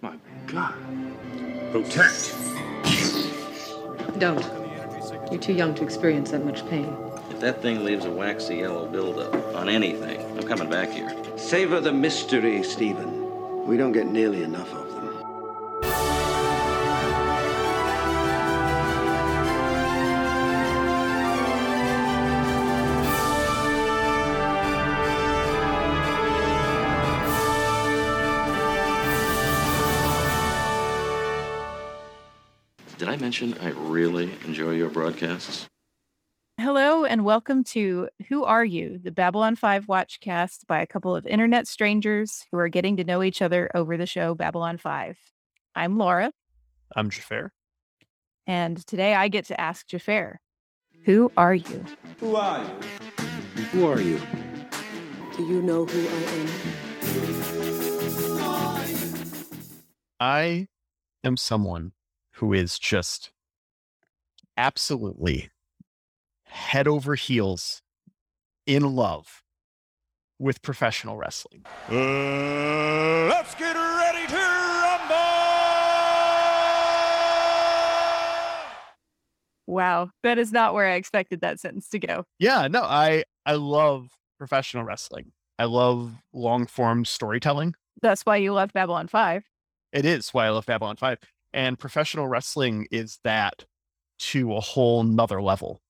My God. Protect. Don't. You're too young to experience that much pain. If that thing leaves a waxy yellow buildup on anything, I'm coming back here. Savor the mystery, Stephen. We don't get nearly enough of them. Mention I really enjoy your broadcasts? Hello and welcome to Who Are You, the Babylon 5 Watchcast by a couple of internet strangers who are getting to know each other over the show Babylon 5. I'm Laura, I'm Jafar. and today I get to ask Jafar, Who are you? Who are you? Who are you? Do you know who I am? I am someone who is just absolutely head over heels in love with professional wrestling. let's get ready to rumble! Wow, that is not where I expected that sentence to go. Yeah, no, I I love professional wrestling. I love long form storytelling. That's why you love Babylon 5. It is why I love Babylon 5. And professional wrestling is that to a whole nother level.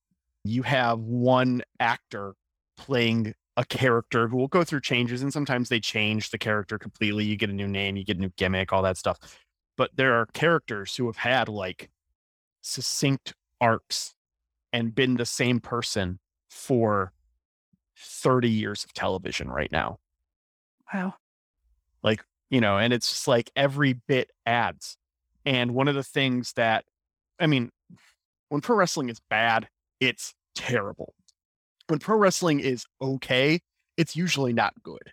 You have one actor playing a character who will go through changes, and sometimes they change the character completely. You get a new name, you get a new gimmick, all that stuff. But there are characters who have had like succinct arcs and been the same person for 30 years of television right now Wow. like you know and it's just like every bit adds and one of the things that i mean when pro wrestling is bad it's terrible. When pro wrestling is okay it's usually not good.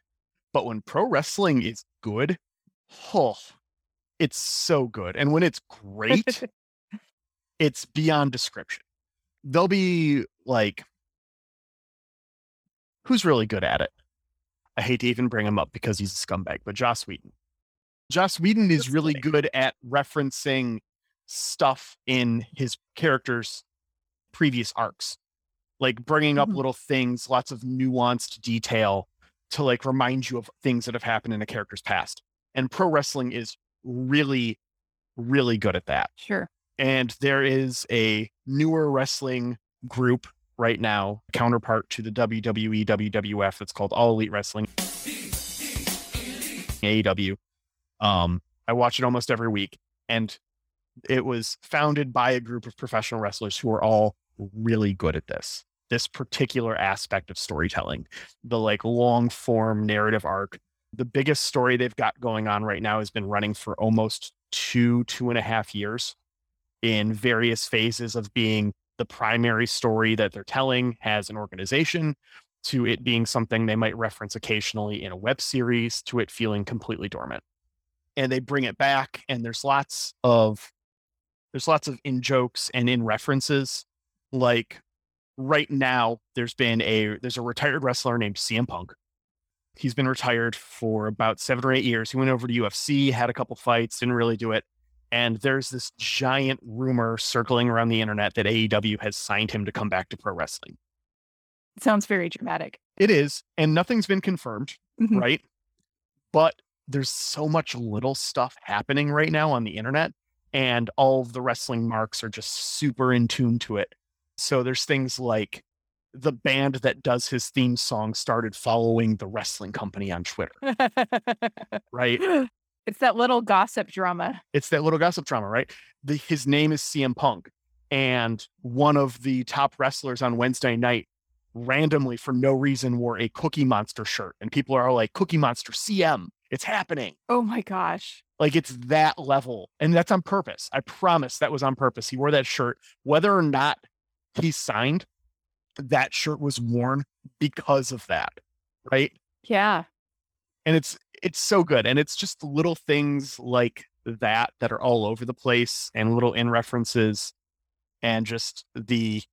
But when pro wrestling is good oh it's so good. And when it's great it's beyond description. They'll be like who's really good at it? I hate to even bring him up because he's a scumbag, but Joss Whedon. Joss Whedon is really good at referencing stuff in his characters' previous arcs, like bringing up Mhm. little things, lots of nuanced detail to like remind you of things that have happened in a character's past. And pro wrestling is really, really good at that Sure. and there is a newer wrestling group right now counterpart to the WWE WWF that's called All Elite Wrestling AEW um I watch it almost every week and it was founded by a group of professional wrestlers who are all really good at this this particular aspect of storytelling the like long form narrative arc. The biggest story they've got going on right now has been running for almost two two and a half years in various phases of being the primary story that they're telling as an organization to it being something they might reference occasionally in a web series to it feeling completely dormant and they bring it back and there's lots of there's lots of in jokes and in references like right now there's been a there's a retired wrestler named CM Punk he's been retired for about 7 or 8 years he went over to UFC had a couple fights didn't really do it and there's this giant rumor circling around the internet that AEW has signed him to come back to pro wrestling. Sounds very dramatic. It is, and nothing's been confirmed, Mhm. right? But there's so much little stuff happening right now on the internet, and all of the wrestling marks are just super in tune to it. So there's things like the band that does his theme song started following the wrestling company on Twitter, right? it's that little gossip drama. It's that little gossip drama, right? The, his name is CM Punk, and one of the top wrestlers on Wednesday night randomly, for no reason, wore a Cookie Monster shirt, and people are like, "Cookie Monster, CM, it's happening!" Oh my gosh. Like it's that level, and that's on purpose. I promise that was on purpose. He wore that shirt, whether or not he signed. That shirt was worn because of that, right? Yeah. and it's it's so good and it's just little things like that that are all over the place and little in references and just the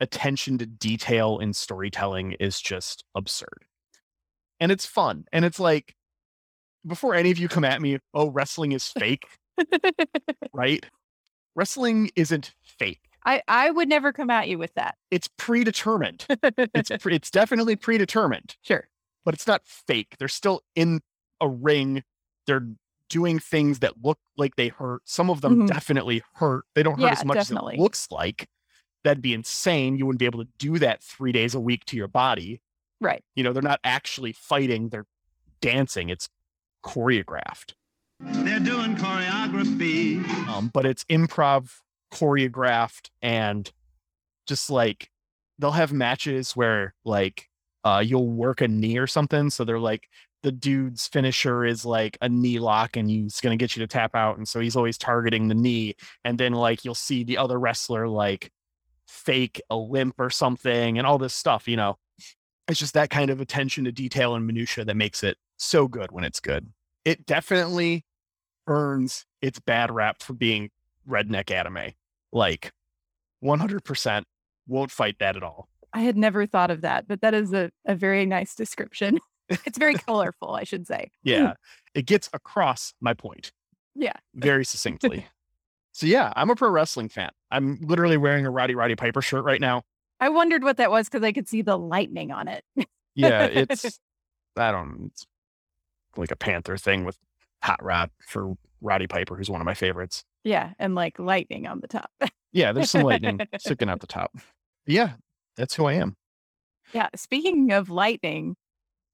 attention to detail in storytelling is just absurd and it's fun and it's like before any of you come at me, oh, wrestling is fake, right? Wrestling isn't fake. I, I would never come at you with that. It's predetermined. It's pre- it's definitely predetermined, sure. but it's not fake. They're still in a ring. They're doing things that look like they hurt. Some of them Mhm. definitely hurt. They don't hurt Yeah, as much definitely. as it looks like. That'd be insane. You wouldn't be able to do that three days a week to your body. Right. You know, they're not actually fighting, they're dancing. It's choreographed. They're doing choreography. um, but it's improv choreographed and just like they'll have matches where like uh you'll work a knee or something so they're like the dude's finisher is like a knee lock and he's going to get you to tap out and so he's always targeting the knee and then like you'll see the other wrestler like fake a limp or something and all this stuff you know it's just that kind of attention to detail and minutia that makes it so good when it's good it definitely earns its bad rap for being redneck anime. Like 100% won't fight that at all. I had never thought of that, but that is a, a very nice description. it's very colorful, I should say. Yeah, it gets across my point Yeah. very succinctly. so yeah, I'm a pro wrestling fan. I'm literally wearing a Roddy Roddy Piper shirt right now. I wondered what that was because I could see the lightning on it. Yeah, it's I don't it's like a Panther thing with Hot Rod for Roddy Piper, who's one of my favorites. yeah, and like lightning on the top. Yeah, there's some lightning sticking out the top. Yeah, that's who I am. yeah. Speaking of lightning,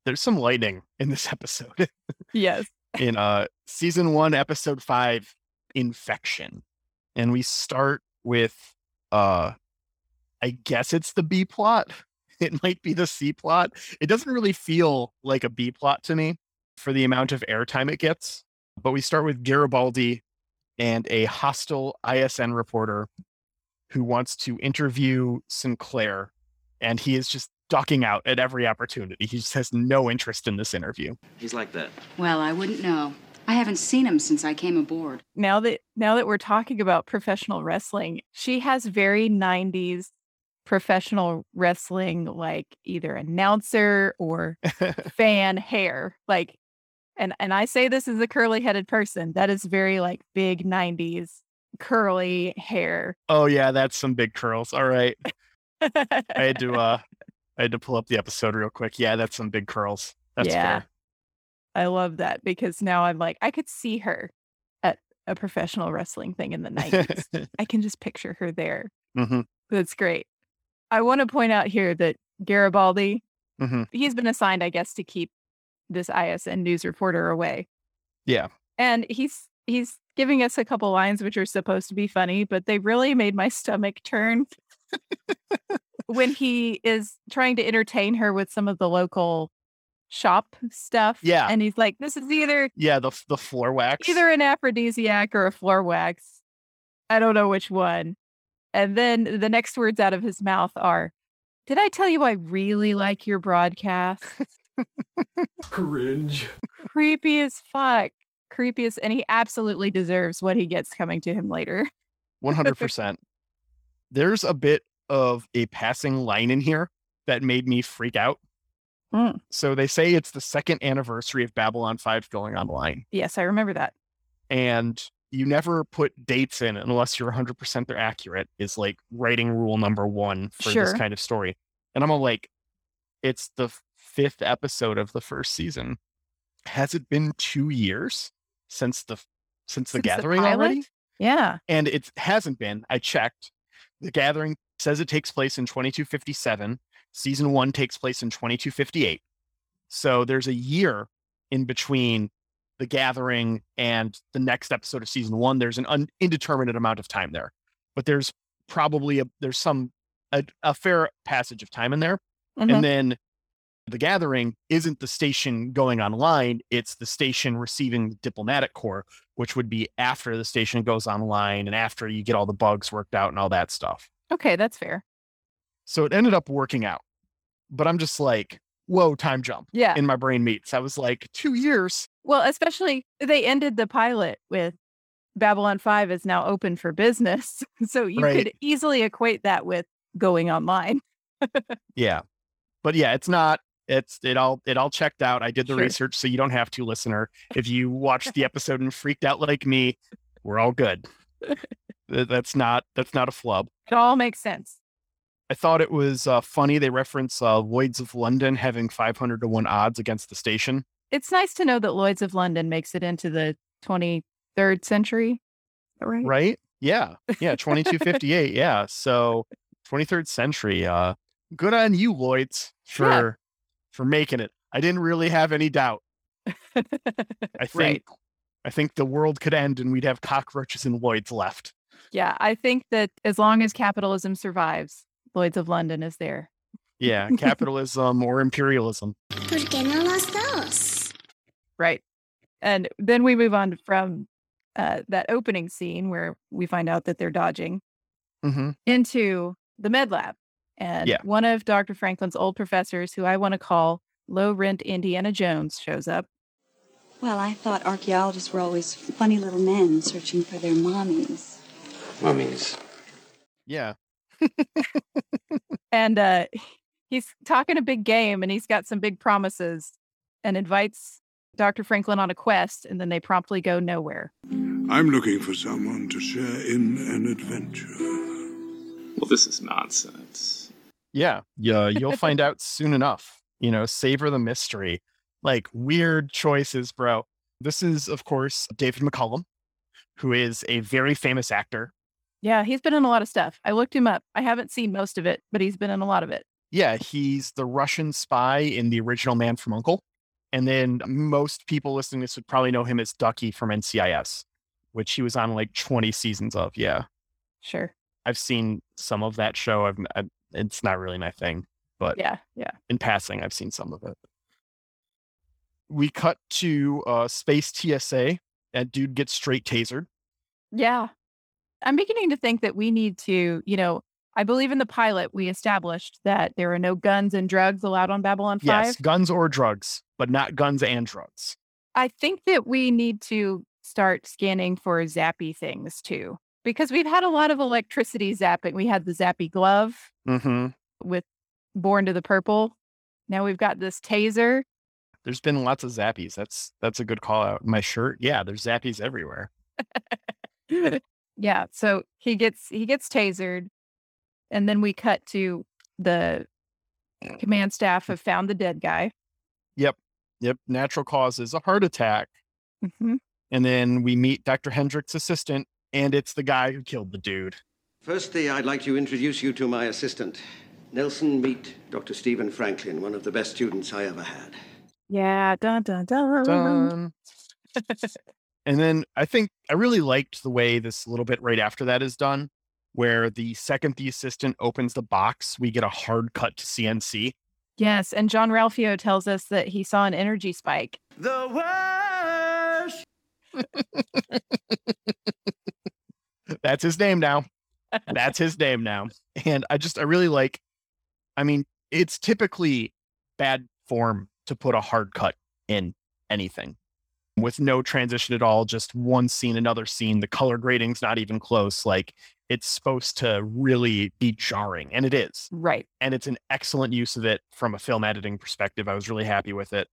There's some lightning in this episode. yes. in uh season one episode five infection and we start with uh i guess it's the b plot it might be the c plot it doesn't really feel like a b plot to me for the amount of airtime it gets but we start with garibaldi and a hostile isn reporter who wants to interview sinclair and he is just ducking out at every opportunity he just has no interest in this interview He's like that. Well, I wouldn't know. I haven't seen him since I came aboard. Now that now that we're talking about professional wrestling, she has very 90s professional wrestling like either announcer or fan hair. Like and and I say this as a curly headed person. That is very like big 90s curly hair. Oh yeah, that's some big curls. All right. I had to uh I had to pull up the episode real quick. Yeah, that's some big curls. That's Yeah. I love that because now I'm like I could see her at a professional wrestling thing in the 90s. I can just picture her there. hmm That's great. I want to point out here that Garibaldi, hmm he's been assigned, I guess, to keep this ISN news reporter away. Yeah. And he's he's giving us a couple lines which are supposed to be funny, but they really made my stomach turn when he is trying to entertain her with some of the local shop stuff. Yeah. And he's like, this is either Yeah, the the floor wax. either an aphrodisiac or a floor wax. I don't know which one. And then the next words out of his mouth are, Did I tell you I really like your broadcast? Cringe. Creepy as fuck. Creepy as, and he absolutely deserves what he gets coming to him later. 100%. There's a bit of a passing line in here that made me freak out. Mm. So they say it's the second anniversary of Babylon 5 going online. Yes, I remember that. and you never put dates in unless you're 100% they're accurate is like writing rule number one for Sure. this kind of story. And i'm all like it's the fifth episode of the first season. Has it been two years since the since the Since gathering pilot? already? Yeah. and it hasn't been. I checked. The gathering says it takes place in 2257 season one takes place in 2258 so there's a year in between the gathering and the next episode of season one there's an un- indeterminate amount of time there but there's probably a there's some a, a fair passage of time in there Mhm. and then the gathering isn't the station going online it's the station receiving the diplomatic corps which would be after the station goes online and after you get all the bugs worked out and all that stuff Okay, that's fair. so it ended up working out but i'm just like whoa time jump Yeah. in my brain meets i was like two years Well, especially they ended the pilot with Babylon 5 is now open for business. So you Right. could easily equate that with going online. Yeah. But yeah, it's not It's it all it all checked out. I did the Sure. research, so you don't have to, listener. If you watched the episode and freaked out like me, we're all good. That's not that's not a flub. It all makes sense. I thought it was uh, funny. They reference uh, Lloyd's of London having 500 to one odds against the station. It's nice to know that Lloyd's of London makes it into the 23rd century. Right. Right? Yeah. Yeah. 2258. yeah. So 23rd century. Uh, good on you, Lloyd's, for Yeah. for making it. I didn't really have any doubt. I think Right. I think the world could end and we'd have cockroaches and Lloyd's left. Yeah, I think that as long as capitalism survives, Lloyd's of London is there. Yeah, capitalism or imperialism. ¿Por qué no los dos? Right. And then we move on from uh, that opening scene where we find out that they're dodging hmm into the med lab. And Yeah. one of Dr. Franklin's old professors, who I want to call low rent Indiana Jones, shows up. Well, I thought archaeologists were always funny little men searching for their mommies. Mummies. Yeah. And uh, he's talking a big game and he's got some big promises and invites Dr. Franklin on a quest. And then they promptly go nowhere. I'm looking for someone to share in an adventure. Well, this is nonsense. Yeah. Yeah. Uh, you'll find out soon enough. You know, savor the mystery. Like weird choices, bro. This is, of course, David McCallum, who is a very famous actor. Yeah, he's been in a lot of stuff. I looked him up. I haven't seen most of it, but he's been in a lot of it. Yeah, he's the Russian spy in the original Man from Uncle. And then most people listening to this would probably know him as Ducky from NCIS, which he was on like 20 seasons of. Yeah. Sure. I've seen some of that show. I've, I, it's not really my thing, but Yeah, yeah. in passing, I've seen some of it. We cut to uh, Space TSA. That dude gets straight tasered. Yeah. I'm beginning to think that we need to, you know, I believe in the pilot, we established that there are no guns and drugs allowed on Babylon 5. Yes, guns or drugs, but not guns and drugs. I think that we need to start scanning for zappy things too, because we've had a lot of electricity zapping. We had the zappy glove Mm-hmm. with Born to the Purple. Now we've got this taser. There's been lots of zappies. That's that's a good call out. My shirt, yeah, there's zappies everywhere. yeah, so he gets he gets tasered, and then we cut to the command staff have found the dead guy. Yep, yep. Natural causes, a heart attack, hmm and then we meet Dr. Hendrick's assistant, and it's the guy who killed the dude. Firstly, I'd like to introduce you to my assistant. Nelson, meet Dr. Stephen Franklin, one of the best students I ever had. Yeah, dun dun dun. Done. and then I think I really liked the way this little bit right after that is done, where the second the assistant opens the box, we get a hard cut to CNC. Yes, and John Ralphio tells us that he saw an energy spike. The worst. That's his name now. That's his name now. And I just, I really like, I mean, it's typically bad form to put a hard cut in anything with no transition at all, just one scene, another scene. The color grading's not even close. Like it's supposed to really be jarring, and it is. Right. And it's an excellent use of it from a film editing perspective. I was really happy with it.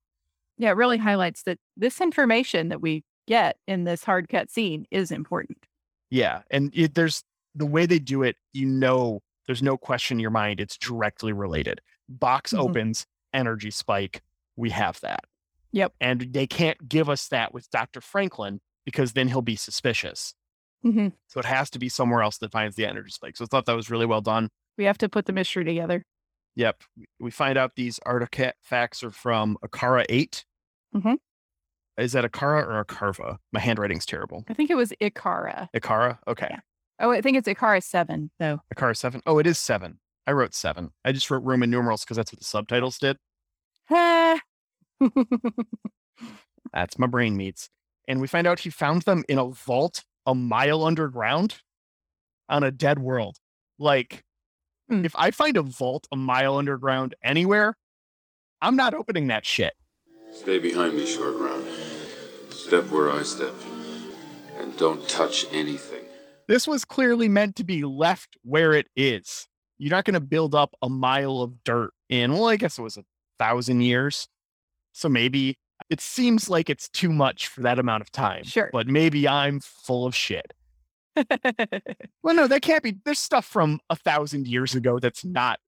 Yeah, it really highlights that this information that we get in this hard cut scene is important. Yeah. And it, there's the way they do it, you know, there's no question in your mind. It's directly related. Box Mhm. opens, energy spike. We have that. Yep. And they can't give us that with Dr. Franklin because then he'll be suspicious. Hmm So it has to be somewhere else that finds the energy spike. So I thought that was really well done. We have to put the mystery together. Yep. We find out these artifacts are from Akara 8. Mhm. Is that Akara or Akarva? My handwriting's terrible. I think it was Ikara. Ikara? Okay. Yeah. Oh, I think it's Ikara 7, though. Akara 7. Oh, it is 7. I wrote 7. I just wrote Roman numerals because that's what the subtitles did. That's my brain meets. And we find out he found them in a vault a mile underground on a dead world. Like, Hmm. if I find a vault a mile underground anywhere, I'm not opening that shit. Stay behind me, short round. Step where I step. And don't touch anything. This was clearly meant to be left where it is. You're not going to build up a mile of dirt in, well, I guess it was a thousand years. So maybe it seems like it's too much for that amount of time. Sure. But maybe I'm full of shit. Well, no, that can't be. There's stuff from a thousand years ago that's not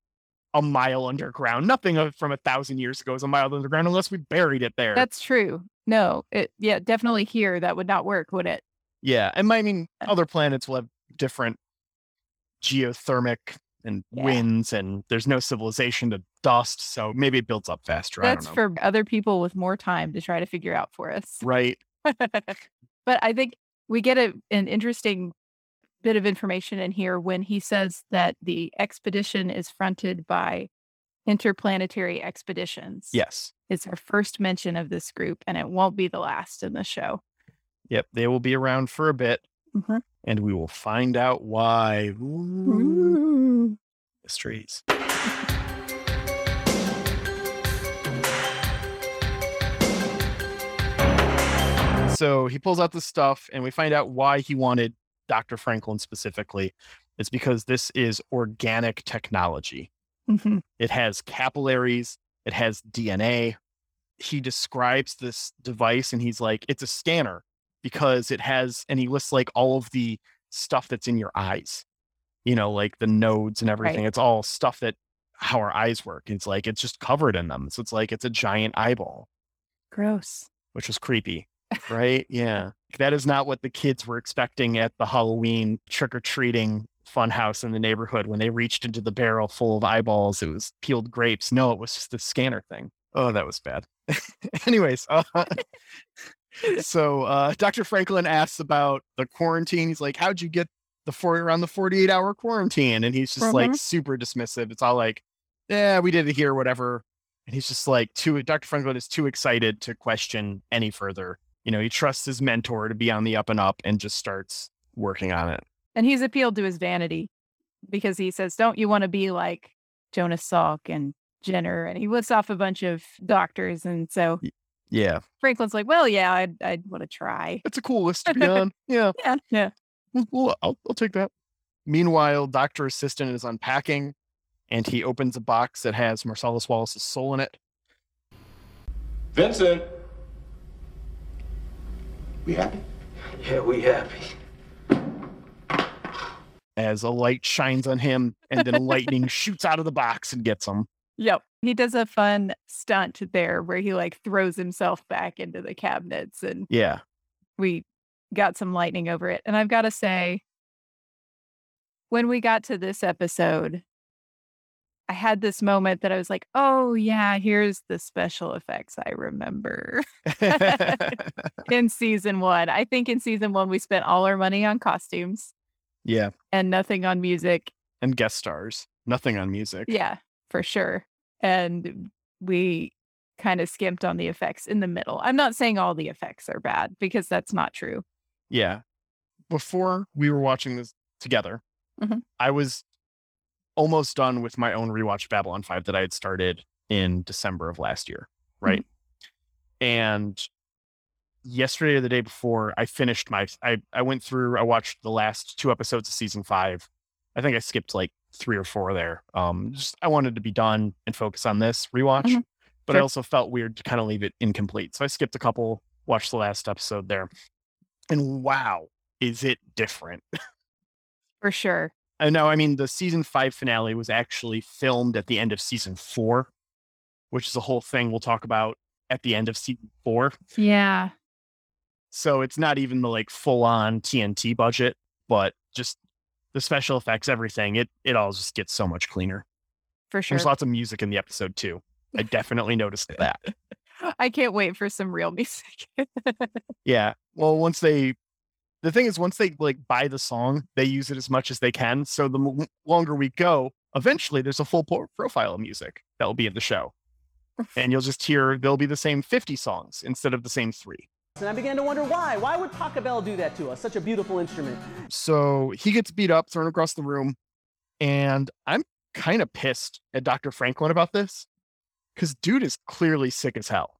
a mile underground. Nothing of- from a thousand years ago is a mile underground unless we buried it there. That's true. No, it yeah, definitely here that would not work, would it? yeah. And I mean, uh other planets will have different geothermic and Yeah. winds, and there's no civilization to dust. So maybe it builds up faster. I That's don't know. for other people with more time to try to figure out for us. right. but I think we get a, an interesting bit of information in here when he says that the expedition is fronted by Interplanetary Expeditions. Yes. It's our first mention of this group, and it won't be the last in the show. Yep. They will be around for a bit, Mhm. and we will find out why. Ooh. Mysteries. So he pulls out the stuff, and we find out why he wanted Dr. Franklin specifically. It's because this is organic technology. Mhm. It has capillaries, it has DNA. He describes this device and he's like, it's a scanner because it has, and he lists like all of the stuff that's in your eyes, you know, like the nodes and everything. Right. It's all stuff that how our eyes work. It's like, it's just covered in them. So it's like, it's a giant eyeball, Gross. which was creepy, right? yeah. That is not what the kids were expecting at the Halloween trick or treating fun house in the neighborhood when they reached into the barrel full of eyeballs. It was peeled grapes. No, it was just the scanner thing. Oh, that was bad. Anyways, uh, so uh, Dr. Franklin asks about the quarantine. He's like, "How'd you get the four around the forty-eight hour quarantine?" And he's just like Mhm. super dismissive. It's all like, "Yeah, we did it here, whatever." And he's just like too. Dr. Franklin is too excited to question any further. You know, he trusts his mentor to be on the up and up, and just starts working on it. And he's appealed to his vanity because he says, Don't you want to be like Jonas Salk and Jenner? And he lists off a bunch of doctors. And so Yeah, Franklin's like, Well, yeah, I'd, I'd want to try. it's a cool list to be on. Yeah, Yeah. Yeah. Well, well, I'll, I'll take that. Meanwhile, Dr. Assistant is unpacking and he opens a box that has Marcellus Wallace's soul in it. Vincent! We happy? Yeah, we happy. As a light shines on him and then lightning shoots out of the box and gets him. Yep. He does a fun stunt there where he like throws himself back into the cabinets and Yeah. we got some lightning over it. And I've got to say, when we got to this episode, I had this moment that I was like, oh, yeah, here's the special effects I remember in season one. I think in season one, we spent all our money on costumes yeah. and nothing on music. And guest stars. Nothing on music. Yeah, for sure. And we kind of skimped on the effects in the middle. I'm not saying all the effects are bad because that's not true. Yeah. Before we were watching this together, Mhm. I was almost done with my own rewatch Babylon 5 that I had started in December of last year. Right. And yesterday or the day before, I finished my I, I went through, I watched the last two episodes of season five. I think I skipped like three or four there. Um just I wanted to be done and focus on this rewatch. Mhm. But I also felt weird to kind of leave it incomplete. So I skipped a couple, watched the last episode there. And wow, is it different? For sure. I know. I mean, the season five finale was actually filmed at the end of season four, which is a whole thing we'll talk about at the end of season four. Yeah. So it's not even the like full on TNT budget, but just the special effects, everything. It it all just gets so much cleaner. For sure. There's lots of music in the episode too. I definitely noticed that. I can't wait for some real music. Yeah. Well, once they, the thing is, once they like buy the song, they use it as much as they can. So the m- longer we go, eventually there's a full profile of music that will be in the show. And you'll just hear there'll be the same 50 songs instead of the same three. And I began to wonder why. Why would Bell do that to us? Such a beautiful instrument. So he gets beat up, thrown across the room. And I'm kind of pissed at Dr. Franklin about this because dude is clearly sick as hell.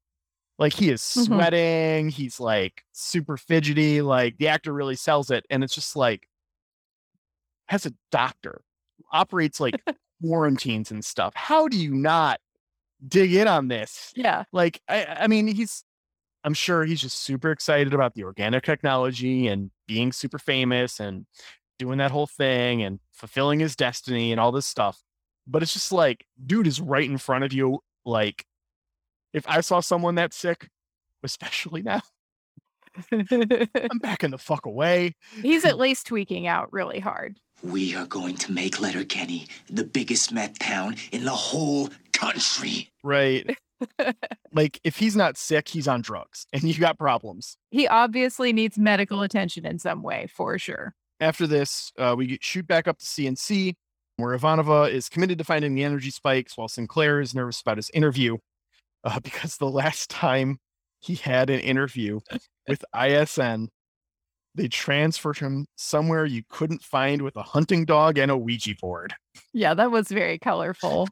Like he is Mhm. sweating. He's like super fidgety. Like the actor really sells it. And it's just like, has a doctor, operates like quarantines and stuff. How do you not dig in on this. Yeah. Like, I, I mean, he's, I'm sure he's just super excited about the organic technology and being super famous and doing that whole thing and fulfilling his destiny and all this stuff. But it's just like, dude is right in front of you. Like, if I saw someone that sick, especially now, I'm backing the fuck away. He's at least tweaking out really hard. We are going to make Letterkenny the biggest meth town in the whole country. Right. like, if he's not sick, he's on drugs and you got problems. He obviously needs medical attention in some way, for sure. After this, uh, we shoot back up to CNC, where Ivanova is committed to finding the energy spikes while Sinclair is nervous about his interview uh, because the last time he had an interview with ISN, they transferred him somewhere you couldn't find with a hunting dog and a Ouija board. Yeah, that was very colorful.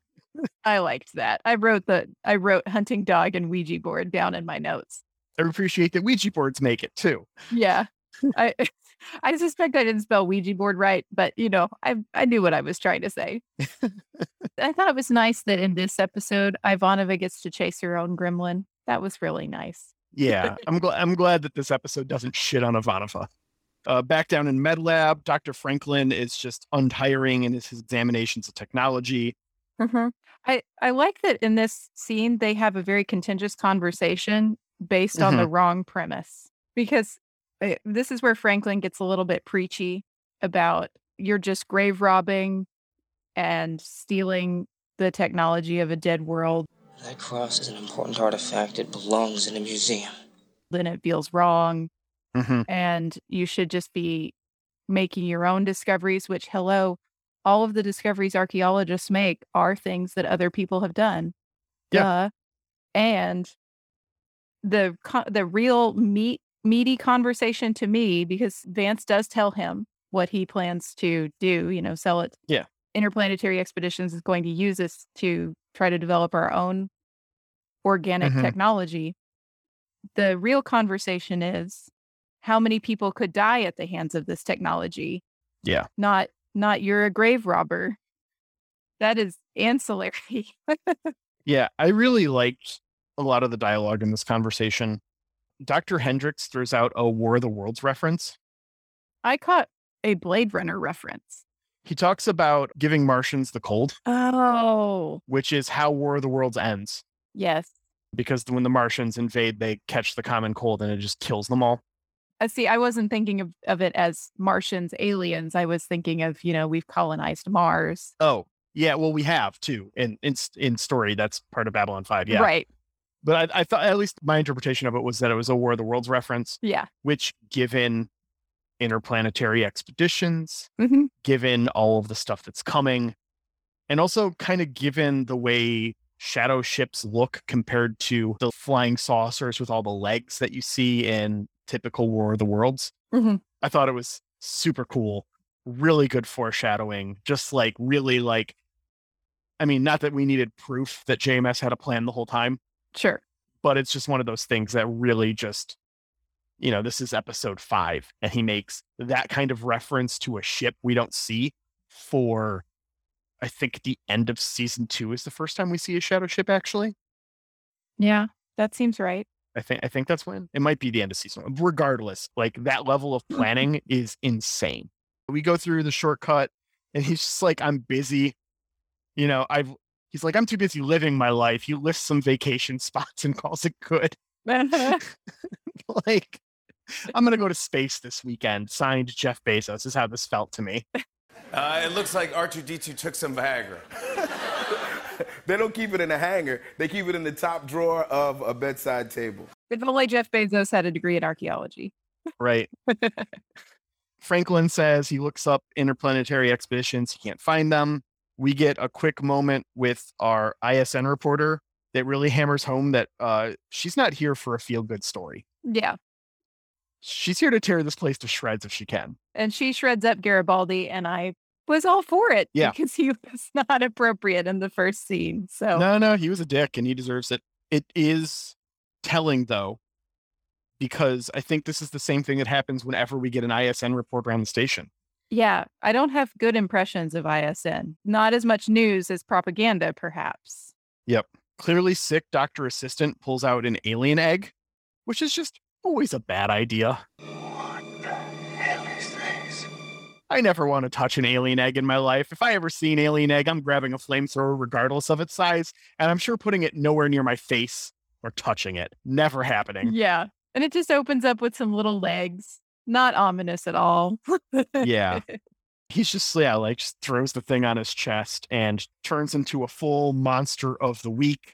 I liked that. I wrote the I wrote hunting dog and Ouija board down in my notes. I appreciate that Ouija boards make it too. Yeah. I I suspect I didn't spell Ouija board right, but you know, I I knew what I was trying to say. I thought it was nice that in this episode, Ivanova gets to chase her own gremlin. That was really nice. Yeah, I'm glad. I'm glad that this episode doesn't shit on Ivanova. Uh, back down in Med Lab, Dr. Franklin is just untiring in his examinations of technology. Mm-hmm. I I like that in this scene they have a very contentious conversation based on the Mhm. wrong premise because uh, this is where Franklin gets a little bit preachy about you're just grave robbing and stealing the technology of a dead world. That cross is an important artifact. It belongs in a museum. Then it feels wrong, Mm-hmm. and you should just be making your own discoveries. Which, hello, all of the discoveries archaeologists make are things that other people have done. Yeah. Duh. And the the real meat meaty conversation to me because Vance does tell him what he plans to do. You know, sell it. Yeah. Interplanetary Expeditions is going to use this to try to develop our own organic Mhm. technology. The real conversation is how many people could die at the hands of this technology Yeah. not not you're a grave robber that is ancillary Yeah, I really liked a lot of the dialogue in this conversation. Dr. Hendricks throws out a War of the Worlds reference. i caught a blade runner reference He talks about giving Martians the cold, oh which is how War of the Worlds ends. yes Because when the Martians invade, they catch the common cold and it just kills them all. I see i wasn't thinking of, of it as martians aliens i was thinking of you know we've colonized mars Oh, yeah. Well, we have too in in in story. That's part of Babylon Five. Yeah. right But I, I thought at least my interpretation of it was that it was a War of the Worlds reference, yeah which, given interplanetary expeditions, Mhm. given all of the stuff that's coming, and also kind of given the way shadow ships look compared to the flying saucers with all the legs that you see in typical War of the Worlds. Mhm. I thought it was super cool, really good foreshadowing, just like really like. I mean, not that we needed proof that JMS had a plan the whole time, sure but it's just one of those things that really just you know this is episode five and he makes that kind of reference to a ship we don't see for i think the end of season two is the first time we see a shadow ship actually yeah that seems right i think i think that's when it might be the end of season one regardless like that level of planning is insane we go through the shortcut and he's just like i'm busy you know i've he's like i'm too busy living my life he lists some vacation spots and calls it good like I'm gonna go to space this weekend. Signed Jeff Bezos is how this felt to me. Uh, it looks like R2D2 took some Viagra. They don't keep it in a hangar, they keep it in the top drawer of a bedside table. if only jeff bezos had a degree in archaeology Right. Franklin says he looks up interplanetary expeditions. He can't find them. We get a quick moment with our ISN reporter that really hammers home that uh, she's not here for a feel good story. yeah She's here to tear this place to shreds if she can. and she shreds up Garibaldi, and I was all for it Yeah. because he was not appropriate in the first scene. So No, no, he was a dick and he deserves it. It is telling though, because I think this is the same thing that happens whenever we get an ISN report around the station. yeah, I don't have good impressions of ISN. Not as much news as propaganda, perhaps. Yep. clearly sick Dr. Assistant pulls out an alien egg, which is just always a bad idea. I never want to touch an alien egg in my life. If I ever see an alien egg, I'm grabbing a flamethrower regardless of its size, and I'm sure putting it nowhere near my face or touching it. Never happening. Yeah. And it just opens up with some little legs. Not ominous at all. yeah. He's just, yeah, like just throws the thing on his chest and turns into a full monster of the week,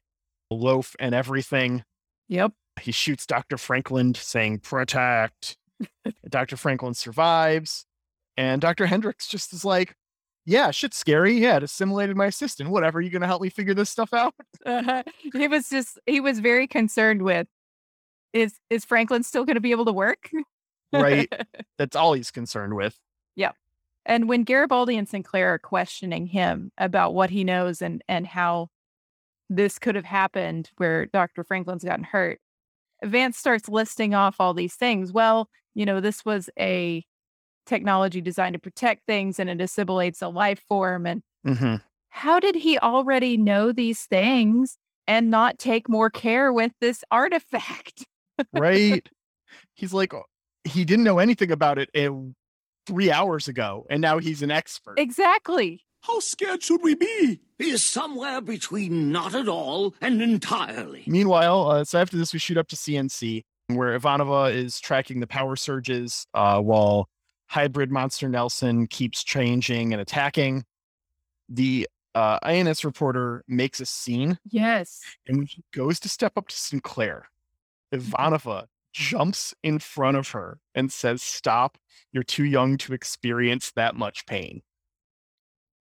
loaf and everything. Yep. He shoots Dr. Franklin, saying, protect. Dr. Franklin survives. And Dr. Hendricks just is like, yeah, shit's scary. Yeah, it assimilated my assistant. Whatever. You going to help me figure this stuff out? Uh-huh. He was just, he was very concerned with is is Franklin still going to be able to work? right. That's all he's concerned with. Yep. And when Garibaldi and Sinclair are questioning him about what he knows and and how this could have happened where Dr. Franklin's gotten hurt, Vance starts listing off all these things. Well, you know, this was a technology designed to protect things and it assimilates a life form. And mm-hmm. how did he already know these things and not take more care with this artifact? right? He's like, oh, he didn't know anything about it uh, three hours ago, and now he's an expert. Exactly. How scared should we be? He is somewhere between not at all and entirely. Meanwhile, uh, so after this, we shoot up to CNC, where Ivanova is tracking the power surges uh, while hybrid monster Nelson keeps changing and attacking. The uh, INS reporter makes a scene. Yes. And when he goes to step up to Sinclair, Ivanova jumps in front of her and says, Stop. You're too young to experience that much pain.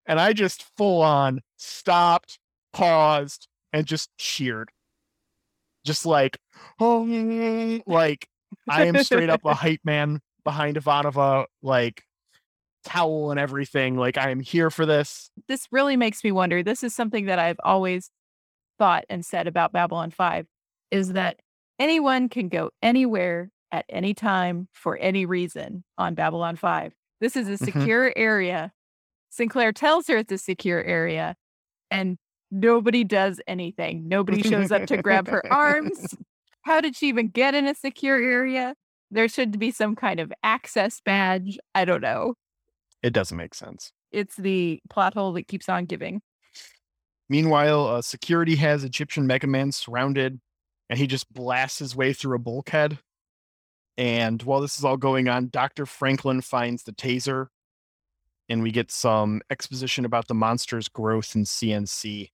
And I just full on stopped, paused, and just cheered. Just like, oh, like I am straight up a hype man behind Ivanova, like towel and everything. Like I am here for this. This really makes me wonder. This is something that I've always thought and said about Babylon 5 is that anyone can go anywhere at any time for any reason on Babylon 5. This is a Mm-hmm. secure area. Sinclair tells her it's a secure area and nobody does anything. Nobody shows up to grab her arms. How did she even get in a secure area? There should be some kind of access badge. I don't know. It doesn't make sense. It's the plot hole that keeps on giving. Meanwhile, uh, security has Egyptian Mega Man surrounded, and he just blasts his way through a bulkhead. And while this is all going on, Dr. Franklin finds the taser, and we get some exposition about the monster's growth in CNC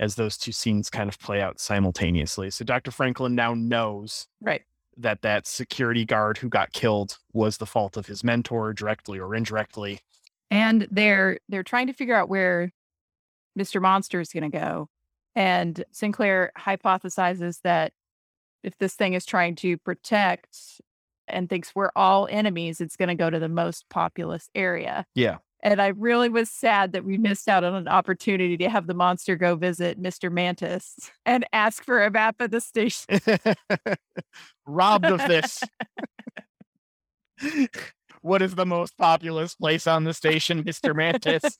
as those two scenes kind of play out simultaneously. So Dr. Franklin now knows Right. That that security guard who got killed was the fault of his mentor directly or indirectly. and they're they're trying to figure out where Mr. Monster is going to go. And Sinclair hypothesizes that if this thing is trying to protect and thinks we're all enemies, it's going to go to the most populous area. Yeah. And I really was sad that we missed out on an opportunity to have the monster go visit Mr. Mantis and ask for a map of the station. Robbed of this. what is the most populous place on the station, Mr. Mantis?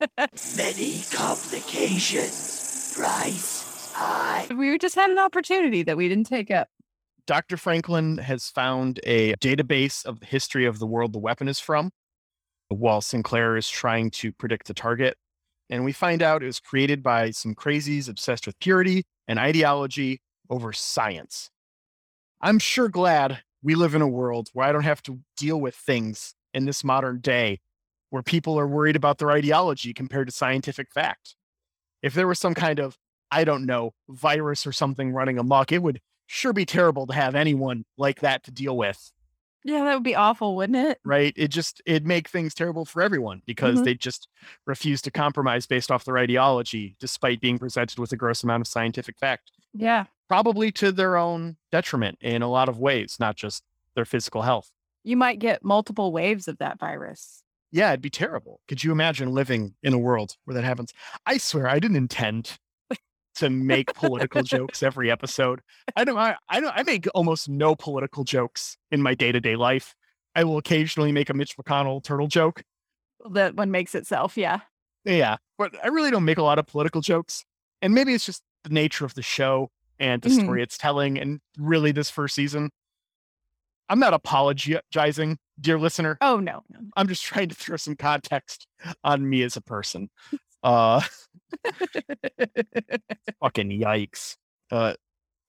Many complications. Price high. we just had an opportunity that we didn't take up. Dr. Franklin has found a database of the history of the world the weapon is from, while Sinclair is trying to predict the target. And we find out it was created by some crazies obsessed with purity and ideology over science. I'm sure glad we live in a world where I don't have to deal with things in this modern day where people are worried about their ideology compared to scientific fact. If there was some kind of, I don't know, virus or something running amok, it would sure be terrible to have anyone like that to deal with, Yeah, that would be awful, wouldn't it? right? It just, it'd make things terrible for everyone because Mhm. they just refuse to compromise based off their ideology, despite being presented with a gross amount of scientific fact, Yeah. probably to their own detriment in a lot of ways, not just their physical health. You might get multiple waves of that virus. Yeah, it'd be terrible. Could you imagine living in a world where that happens? I swear I didn't intend to make political jokes every episode. I don't I, I don't I make almost no political jokes in my day-to-day life. I will occasionally make a Mitch McConnell turtle joke. That one makes itself, yeah. Yeah, but I really don't make a lot of political jokes. And maybe it's just the nature of the show and the Mhm. story it's telling, and really this first season. I'm not apologizing, dear listener. Oh no. I'm just trying to throw some context on me as a person. Uh fucking yikes. Uh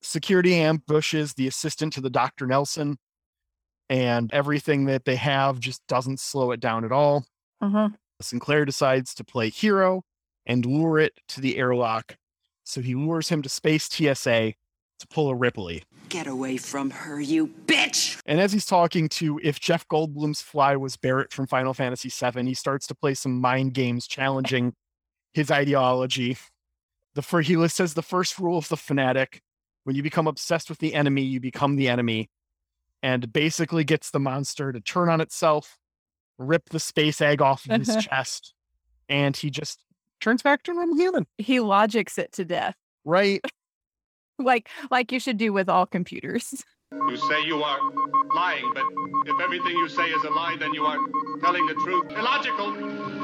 security ambushes the assistant to the Dr. Nelson and everything that they have just doesn't slow it down at all. Uh-huh. Sinclair decides to play hero and lure it to the airlock. So he lures him to space TSA to pull a Ripley. Get away from her, you bitch! And as he's talking to if Jeff Goldblum's fly was Barret from Final Fantasy VII, he starts to play some mind games challenging his ideology. The fir- he says the first rule of the fanatic: when you become obsessed with the enemy, you become the enemy, and basically gets the monster to turn on itself, rip the space egg off of his chest, and he just turns back to a normal human. He logics it to death. Right? like like you should do with all computers. You say you are lying, but if everything you say is a lie, then you are telling the truth. Illogical!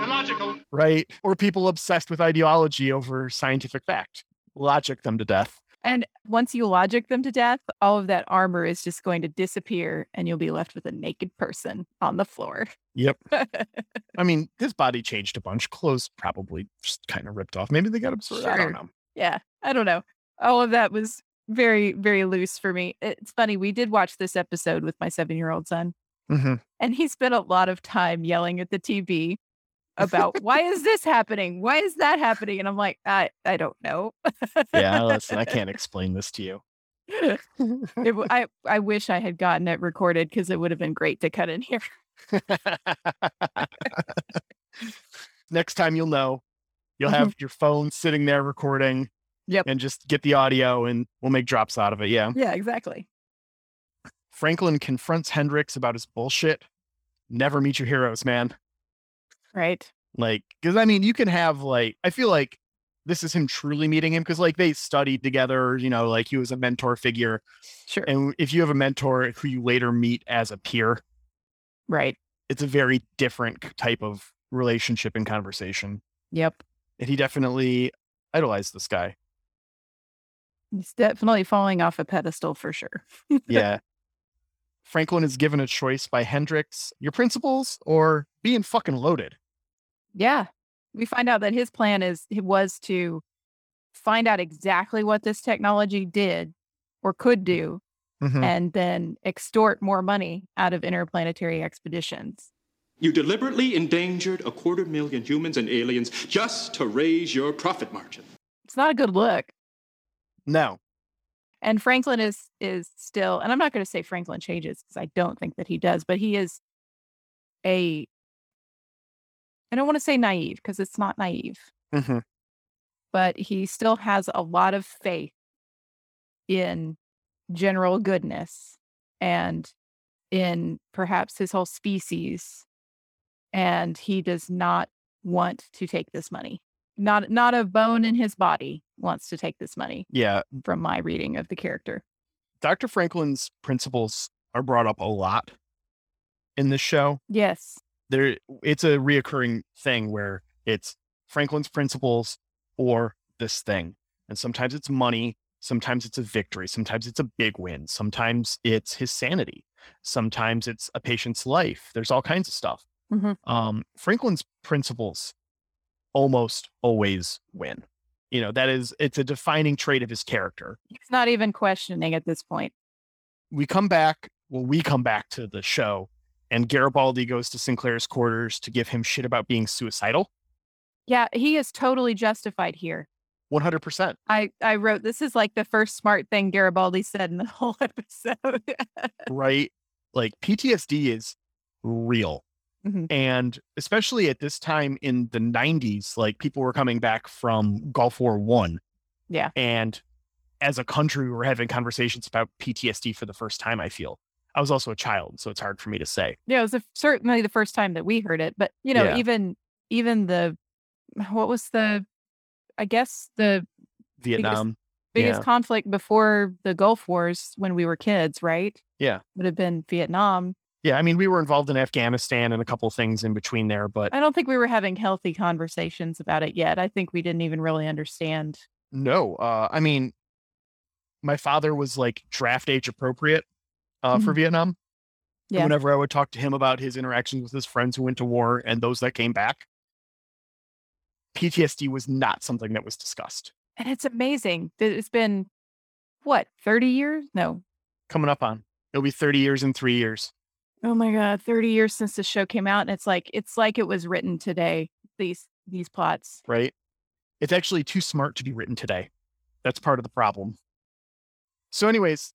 Illogical! Right? Or people obsessed with ideology over scientific fact. Logic them to death. And once you logic them to death, all of that armor is just going to disappear and you'll be left with a naked person on the floor. Yep. I mean, his body changed a bunch. Clothes probably just kind of ripped off. Maybe they got absorbed. I don't know. Yeah, I don't know. All of that was very, very loose for me. It's funny. We did watch this episode with my seven year old son, hmm and he spent a lot of time yelling at the TV about why is this happening? Why is that happening? And I'm like, I, I don't know. Yeah, listen, I can't explain this to you. It I, I wish I had gotten it recorded because it would have been great to cut in here. Next time you'll know. You'll have your phone sitting there recording. Yep. And just get the audio and we'll make drops out of it. Yeah. Yeah, exactly. Franklin confronts Hendricks about his bullshit. Never meet your heroes, man. Right. Like, because I mean, you can have like, I feel like this is him truly meeting him because like they studied together, you know, like he was a mentor figure. Sure. And if you have a mentor who you later meet as a peer, Right. it's a very different type of relationship and conversation. Yep. And he definitely idolized this guy. He's definitely falling off a pedestal for sure. Yeah. Franklin is given a choice by Hendricks your principles or being fucking loaded. Yeah. We find out that his plan is it was to find out exactly what this technology did or could do Mhm. and then extort more money out of interplanetary expeditions. You deliberately endangered a quarter million humans and aliens just to raise your profit margin. It's not a good look. No. And Franklin is is still and I'm not going to say Franklin changes because I don't think that he does, but he is a I don't want to say naive because it's not naive. Mhm. but he still has a lot of faith in general goodness and in perhaps his whole species and he does not want to take this money not not a bone in his body wants to take this money Yeah. from my reading of the character Dr. Franklin's principles are brought up a lot in this show. yes There it's a reoccurring thing where it's Franklin's principles or this thing. And sometimes it's money, sometimes it's a victory, sometimes it's a big win, sometimes it's his sanity, sometimes it's a patient's life. There's all kinds of stuff. Mhm. Um, Franklin's principles almost always win. You know, that is it's a defining trait of his character. he's not even questioning at this point. We come back well we come back to the show and garibaldi goes to sinclair's quarters to give him shit about being suicidal. Yeah he is totally justified here. 100% i i wrote this is like the first smart thing garibaldi said in the whole episode. Right? Like ptsd is real Mhm. and especially at this time in the 90s like people were coming back from gulf war one yeah and as a country we were having conversations about ptsd for the first time i feel i was also a child so it's hard for me to say Yeah, it was the, certainly the first time that we heard it, but you know, Yeah. even even the what was the I guess the vietnam biggest yeah. conflict before the Gulf Wars when we were kids, right? yeah Would have been Vietnam. Yeah, I mean, we were involved in Afghanistan and a couple things in between there, but I don't think we were having healthy conversations about it yet. I think we didn't even really understand No, uh, I mean, my father was like draft age appropriate uh, for Mhm. Vietnam. And Yeah. Whenever I would talk to him about his interactions with his friends who went to war and those that came back, PTSD was not something that was discussed. And it's amazing that it's been what, 30 years? No. Coming up on it'll be 30 years in three years. Oh my god, 30 years since the show came out and it's like it's like it was written today. These these plots. right? It's actually too smart to be written today. That's part of the problem. So, anyways,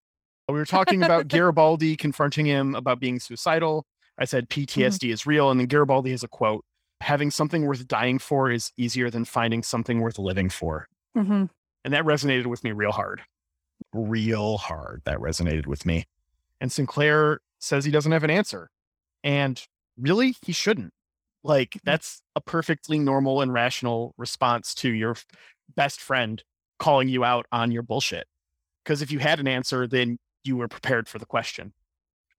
we were talking about Garibaldi confronting him about being suicidal. I said PTSD is real. And then Garibaldi has a quote having something worth dying for is easier than finding something worth living for. Mhm. And that resonated with me real hard. Real hard. That resonated with me. And Sinclair says he doesn't have an answer. And really, he shouldn't. Like, mm. that's a perfectly normal and rational response to your f- best friend calling you out on your bullshit. Because if you had an answer, then you were prepared for the question.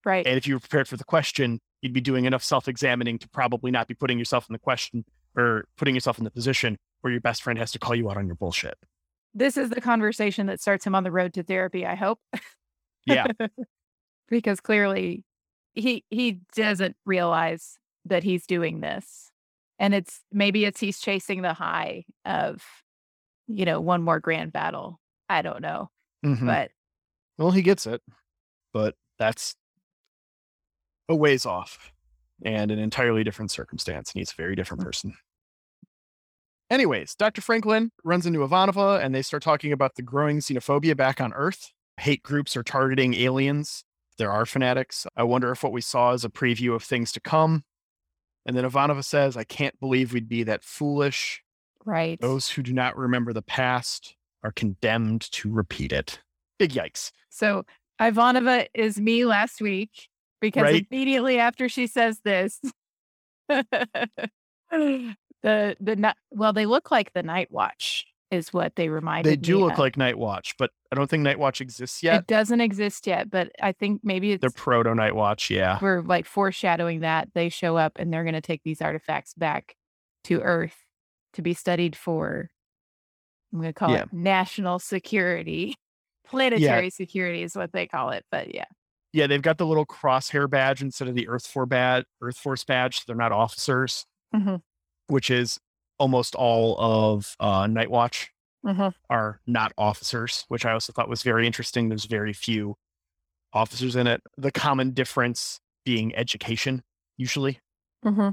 Right. And if you were prepared for the question, you'd be doing enough self examining to probably not be putting yourself in the question or putting yourself in the position where your best friend has to call you out on your bullshit. This is the conversation that starts him on the road to therapy, I hope. Yeah. because clearly he he doesn't realize that he's doing this. And it's maybe it's he's chasing the high of you know, one more grand battle. I don't know. Mhm. But Well, he gets it, but that's a ways off and an entirely different circumstance. And he's a very different person. Anyways, Dr. Franklin runs into Ivanova and they start talking about the growing xenophobia back on Earth. Hate groups are targeting aliens. There are fanatics. I wonder if what we saw is a preview of things to come. And then Ivanova says, I can't believe we'd be that foolish. right. Those who do not remember the past are condemned to repeat it. Big yikes. So Ivanova is me last week because Right. immediately after she says this, the the well, they look like the Night Watch is what they reminded me. They do look of. like Night Watch, but I don't think Night Watch exists yet. It doesn't exist yet, but I think maybe it's They're proto Night Watch, yeah. we're like foreshadowing that they show up and they're going to take these artifacts back to Earth to be studied for. I'm going to call Yeah. it national security, planetary security is what they call it. But yeah, Yeah, they've got the little crosshair badge instead of the Earth for badge. Earth Force badge. So they're not officers, Mhm. which is almost all of uh, Night Watch Mhm. are not officers, which I also thought was very interesting. There's very few officers in it. The common difference being education, usually, hmm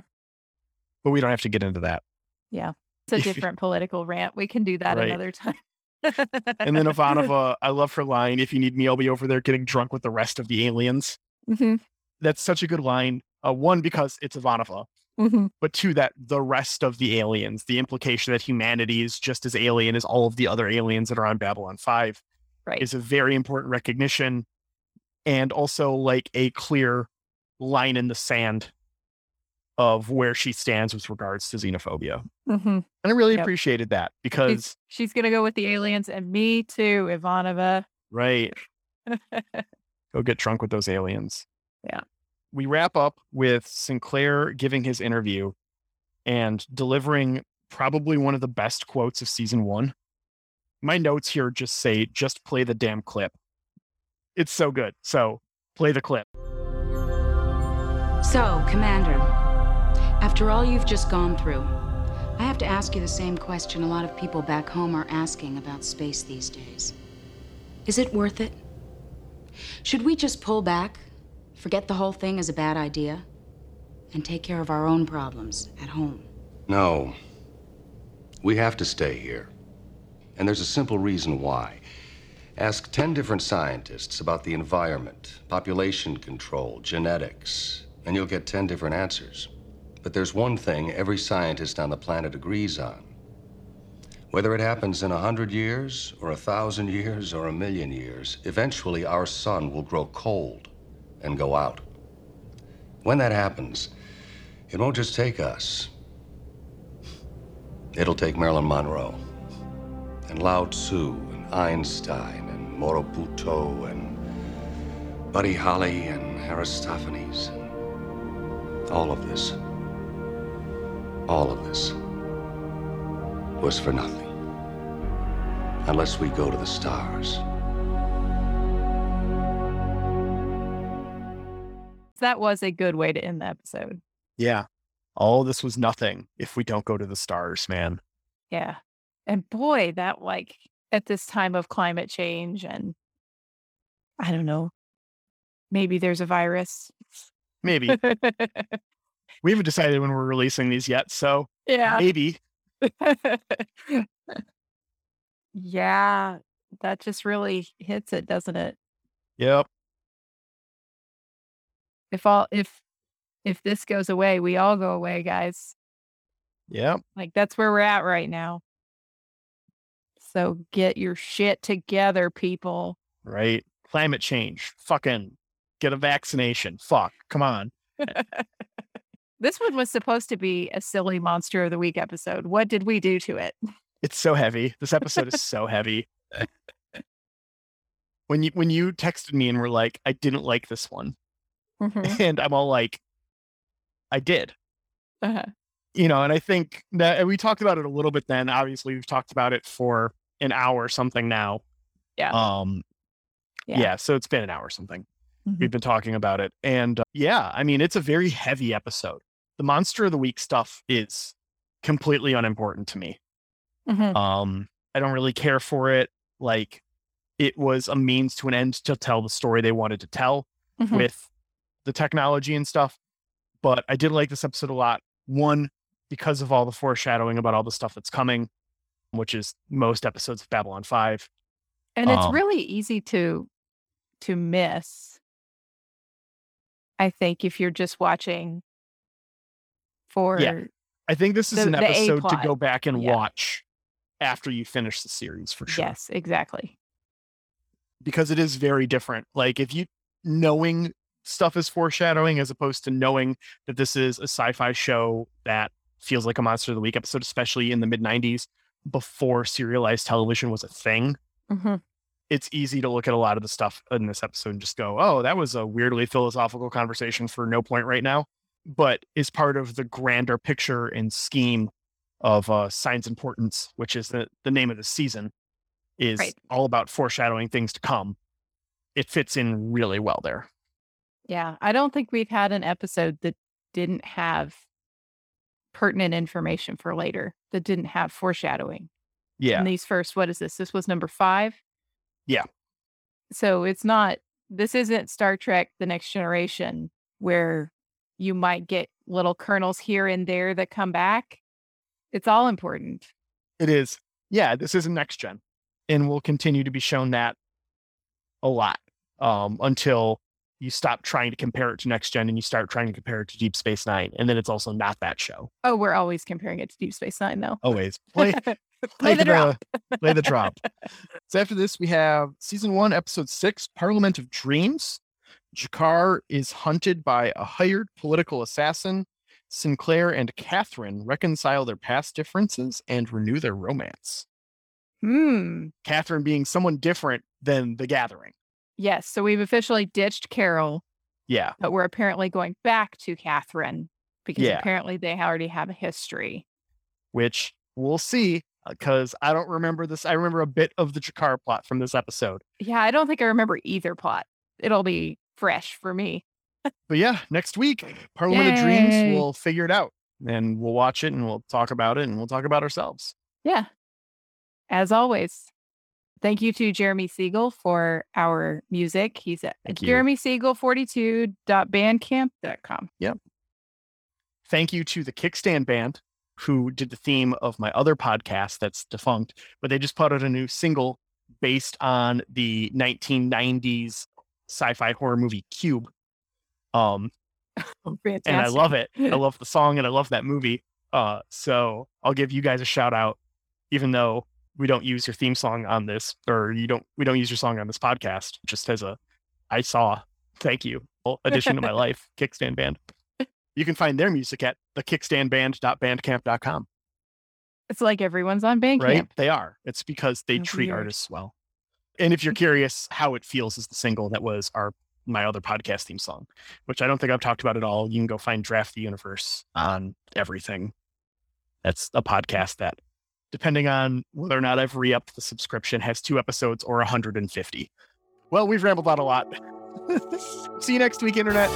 but we don't have to get into that. yeah, it's a different political rant. We can do that Right. another time. And then Ivanova, I love her line. If you need me, I'll be over there getting drunk with the rest of the aliens. Mhm. That's such a good line. Uh, one, because it's Ivanova, Mhm. but two, that the rest of the aliens, the implication that humanity is just as alien as all of the other aliens that are on Babylon 5 Right. is a very important recognition and also like a clear line in the sand of where she stands with regards to xenophobia. Mhm. And I really Yep. appreciated that She's, because, she's going to go with the aliens and me too, Ivanova. right, go get drunk with those aliens. Yeah. We wrap up with Sinclair giving his interview and delivering probably one of the best quotes of season one. My notes here just say, just play the damn clip. It's so good. So play the clip. So, Commander, after all you've just gone through, I have to ask you the same question a lot of people back home are asking about space these days. Is it worth it? Should we just pull back, forget the whole thing as a bad idea, and take care of our own problems at home? No. We have to stay here. And there's a simple reason why. Ask 10 different scientists about the environment, population control, genetics, and you'll get 10 different answers. But there's one thing every scientist on the planet agrees on. Whether it happens in a hundred years, or a thousand years, or a million years, eventually our sun will grow cold and go out. When that happens, it won't just take us. It'll take Marilyn Monroe, and Lao Tzu, and Einstein, and Morobuto, and Buddy Holly, and Aristophanes. All of this, all of this was for nothing. unless we go to the stars. That was a good way to end the episode. Yeah. All this was nothing if we don't go to the stars, man. Yeah. And boy, that like at this time of climate change and I don't know, maybe there's a virus. Maybe. we haven't decided when we're releasing these yet, so Yeah. maybe. yeah. That just really hits it, doesn't it? Yep. If all if if this goes away, we all go away, guys. Yep. Like that's where we're at right now. So get your shit together, people. Right. Climate change. Fucking get a vaccination. Fuck. Come on. This one was supposed to be a silly monster of the week episode. What did we do to it? It's so heavy. This episode is so heavy. When you when you texted me and were like, I didn't like this one. Mhm. And I'm all like, I did. Uh-huh. You know, and I think that and we talked about it a little bit then. Obviously, we've talked about it for an hour or something now. Yeah. Um Yeah. yeah, so it's been an hour or something. Mhm. We've been talking about it. And uh, yeah, I mean, it's a very heavy episode. The monster of the week stuff is completely unimportant to me. Mhm. Um, I don't really care for it. Like, it was a means to an end to tell the story they wanted to tell Mhm. with the technology and stuff. But I did like this episode a lot. One, because of all the foreshadowing about all the stuff that's coming, which is most episodes of Babylon 5. And it's Um, really easy to to miss. I think if you're just watching for yeah. I think this is the- an episode to go back and Yeah. watch after you finish the series for sure. Yes, exactly. because it is very different. Like if you knowing stuff is foreshadowing as opposed to knowing that this is a sci-fi show that feels like a monster of the week episode, especially in the mid 90s before serialized television was a thing. Mhm. It's easy to look at a lot of the stuff in this episode and just go, oh, that was a weirdly philosophical conversation for no point right now, but is part of the grander picture and scheme of uh, Signs and Portents, which is the, the name of the season, is Right. all about foreshadowing things to come. It fits in really well there. Yeah, I don't think we've had an episode that didn't have pertinent information for later, that didn't have foreshadowing. Yeah. In these first, what is this? This was number five. Yeah. So it's not, this isn't Star Trek The Next Generation where you might get little kernels here and there that come back. It's all important. It is. Yeah, this is a next gen. And will continue to be shown that a lot um, until you stop trying to compare it to next gen and you start trying to compare it to Deep Space Nine. And then it's also not that show. Oh, we're always comparing it to Deep Space Nine, though. Always. Play, Play the drop. play the drop. So after this, we have season one, episode six, Parliament of Dreams. G'Kar is hunted by a hired political assassin. Sinclair and Catherine reconcile their past differences and renew their romance. Hmm. Catherine being someone different than the gathering. Yes. So we've officially ditched Carol, Yeah. but we're apparently going back to Catherine because Yeah. apparently they already have a history. Which we'll see uh, because I don't remember this. I remember a bit of the G'Kar plot from this episode. Yeah, I don't think I remember either plot. It'll be fresh for me. But yeah, next week, Parliament of Dreams, we'll figure it out and we'll watch it and we'll talk about it and we'll talk about ourselves. Yeah. As always, thank you to Jeremy Siegel for our music. He's at Thank you. jeremysiegel42.bandcamp.com. Yep. Thank you to the Kickstand Band who did the theme of my other podcast that's defunct, but they just put out a new single based on the 1990s sci-fi horror movie Cube. Um, Fantastic. and I love it. I love the song and I love that movie. Uh, so I'll give you guys a shout out, even though we don't use your theme song on this, or you don't, we don't use your song on this podcast, just as a, I saw, thank you, addition to my life, Kickstand Band. You can find their music at thekickstandband.bandcamp.com, It's like everyone's on Bandcamp. right? They are. It's because they How treat weird. artists well. And if you're curious how it feels as the single that was our my other podcast theme song, which I don't think I've talked about at all. You can go find Draft the Universe on everything. That's a podcast that depending on whether or not I've re upped the subscription, has two episodes or 150. Well, we've rambled on a lot. See you next week, Internet.